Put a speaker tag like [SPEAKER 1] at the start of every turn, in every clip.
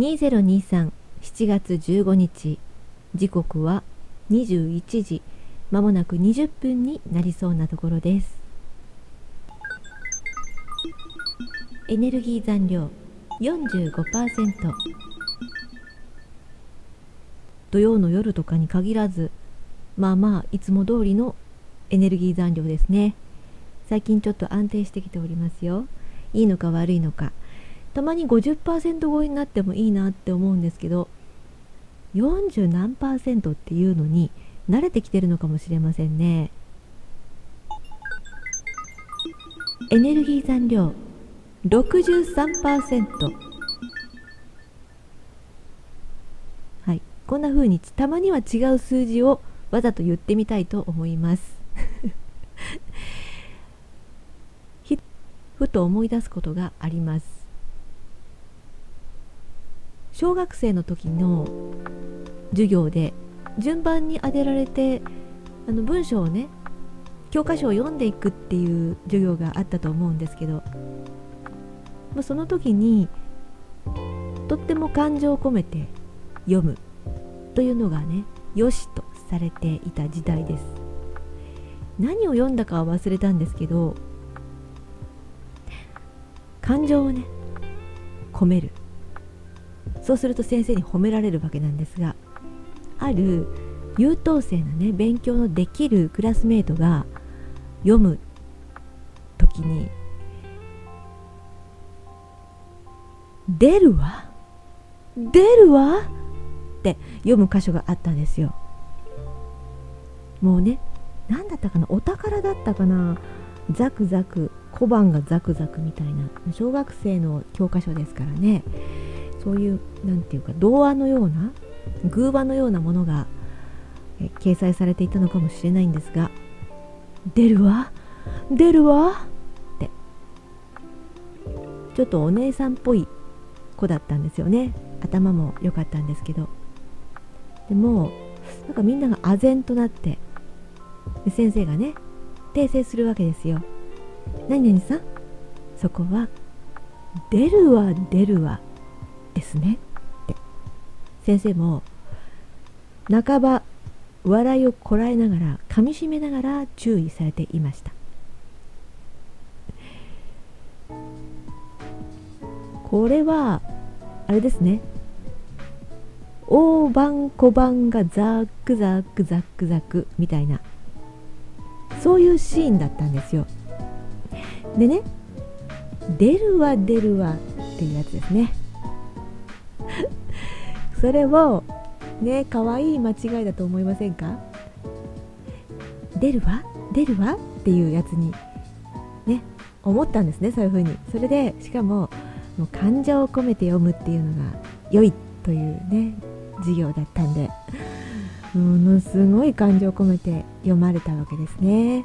[SPEAKER 1] 2023 7月15日。時刻は21時。まもなく20分になりそうなところです。エネルギー残量45%土曜の夜とかに限らずまあまあいつも通りのエネルギー残量ですね。最近ちょっと安定してきておりますよ。いいのか悪いのか。たまに50%超えになってもいいなって思うんですけど40何パーセントっていうのに慣れてきてるのかもしれませんね。エネルギー残量63%はいこんな風にたまには違う数字をわざと言ってみたいと思います。ふと思い出すことがあります。小学生の時の授業で順番に当てられてあの文章をね教科書を読んでいくっていう授業があったと思うんですけど、まあ、その時にとっても感情を込めて読むというのがねよしとされていた時代です。何を読んだかは忘れたんですけど感情をね込める。そうすると先生に褒められるわけなんですがある優等生なね勉強のできるクラスメートが読む時に「出るわ出るわ」って読む箇所があったんですよ。もうね何だったかなお宝だったかなザクザク小判がザクザクみたいな小学生の教科書ですからね。そういう何て言うか童話のような偶話のようなものが掲載されていたのかもしれないんですが「出るわ？出るわ」って。ちょっとお姉さんっぽい子だったんですよね。頭も良かったんですけど。でもなんかみんなが唖然となって先生がね訂正するわけですよ。何々さん？そこは出るわ出るわ。ですね。って。先生も半ば笑いをこらえながらかみしめながら注意されていました。これはあれですね。大判小判がザックザックザックザックみたいなそういうシーンだったんですよ。でね出るわ出るわっていうやつですね。それをね可愛い間違いだと思いませんか？出るわ？出るわ？っていうやつにね思ったんですねそういう風に。それでしかももう感情を込めて読むっていうのが良いというね授業だったんでものすごい感情を込めて読まれたわけですね。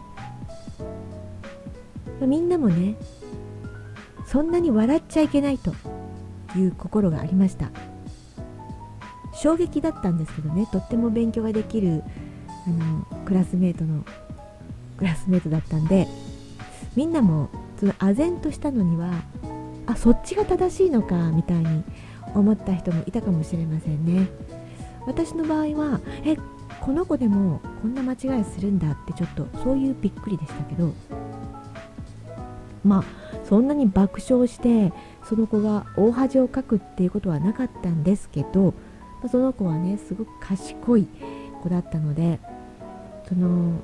[SPEAKER 1] みんなもねそんなに笑っちゃいけないという心がありました。衝撃だったんですけどねとっても勉強ができるあのクラスメートのクラスメートだったんでみんなもその唖然としたのにはあそっちが正しいのかみたいに思った人もいたかもしれませんね。私の場合はえこの子でもこんな間違いするんだってちょっとそういうびっくりでしたけどまあそんなに爆笑してその子が大恥をかくっていうことはなかったんですけどその子はねすごく賢い子だったのでその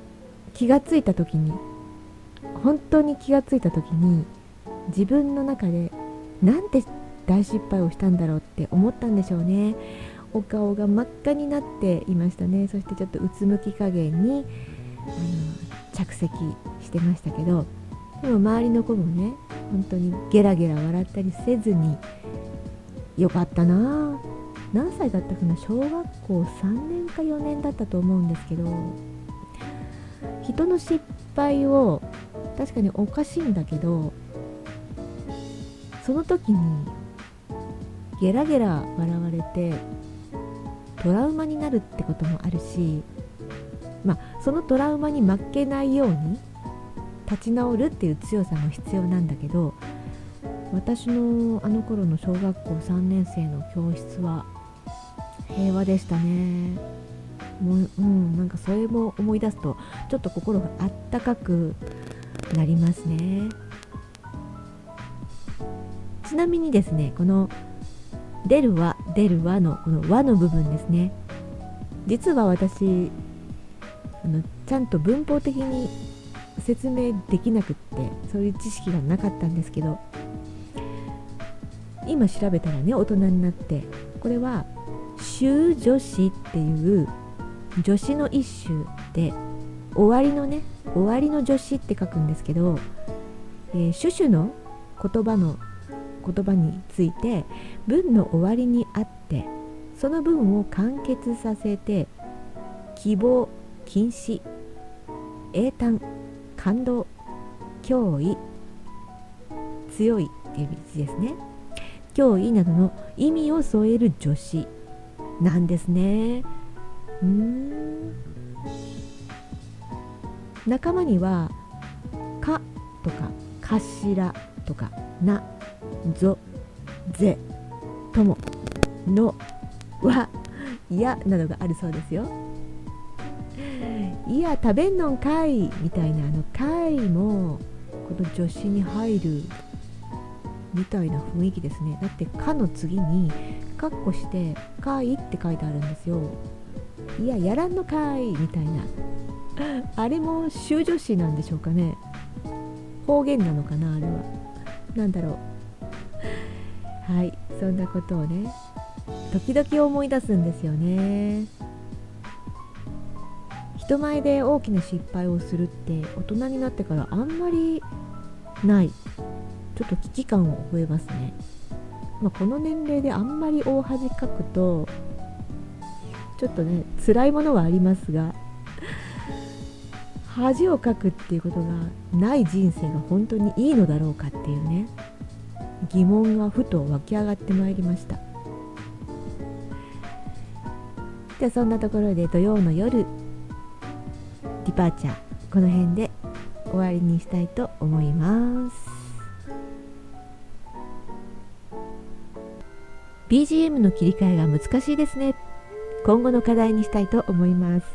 [SPEAKER 1] 気がついた時に本当に気がついた時に自分の中でなんて大失敗をしたんだろうって思ったんでしょうね。お顔が真っ赤になっていましたね。そしてちょっとうつむき加減にあの着席してましたけどでも周りの子もね本当にゲラゲラ笑ったりせずによかったな何歳だったかな？小学校3年か4年だったと思うんですけど人の失敗を確かにおかしいんだけどその時にゲラゲラ笑われてトラウマになるってこともあるしまあそのトラウマに負けないように立ち直るっていう強さも必要なんだけど私のあの頃の小学校3年生の教室は平和でしたね。もう、うん、なんかそれも思い出すとちょっと心があったかくなりますね。ちなみにですねこの「出るわ出るわ」のこの「和」の部分ですね。実は私あのちゃんと文法的に説明できなくってそういう知識がなかったんですけど今調べたらね大人になってこれは終助詞っていう助詞の一種で終わりのね終わりの助詞って書くんですけど、えー、シュシュの言葉の言葉について文の終わりにあってその文を完結させて希望禁止英単感動脅威強いっていう字ですね。脅威などの意味を添える助詞。なんですね。うん。仲間には「か」とか「かしら」とか「な」「ぞ」「ぜ」「とも」「の」「は」「や」などがあるそうですよ。いや食べんのんかいみたいなあの「かい」もこの助詞に入るみたいな雰囲気ですね。だって「か」の次にカッコして「かい」って書いてあるんですよいややらんのかいみたいな。あれも修助詞なんでしょうかね。方言なのかなあれは。何だろう。はいそんなことをね時々思い出すんですよね。人前で大きな失敗をするって大人になってからあんまりない。ちょっと危機感を覚えますね、まあ、この年齢であんまり大恥かくとちょっとね辛いものはありますが恥をかくっていうことがない人生が本当にいいのだろうかっていうね疑問がふと湧き上がってまいりました。じゃあそんなところで土曜の夜ディパーチャーこの辺で終わりにしたいと思います。BGM の切り替えが難しいですね。今後の課題にしたいと思います。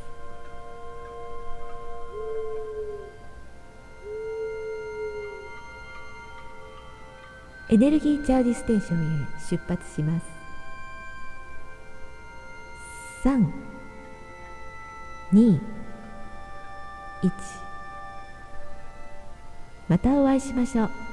[SPEAKER 1] エネルギーチャージステーションへ出発します。3 2 1またお会いしましょう。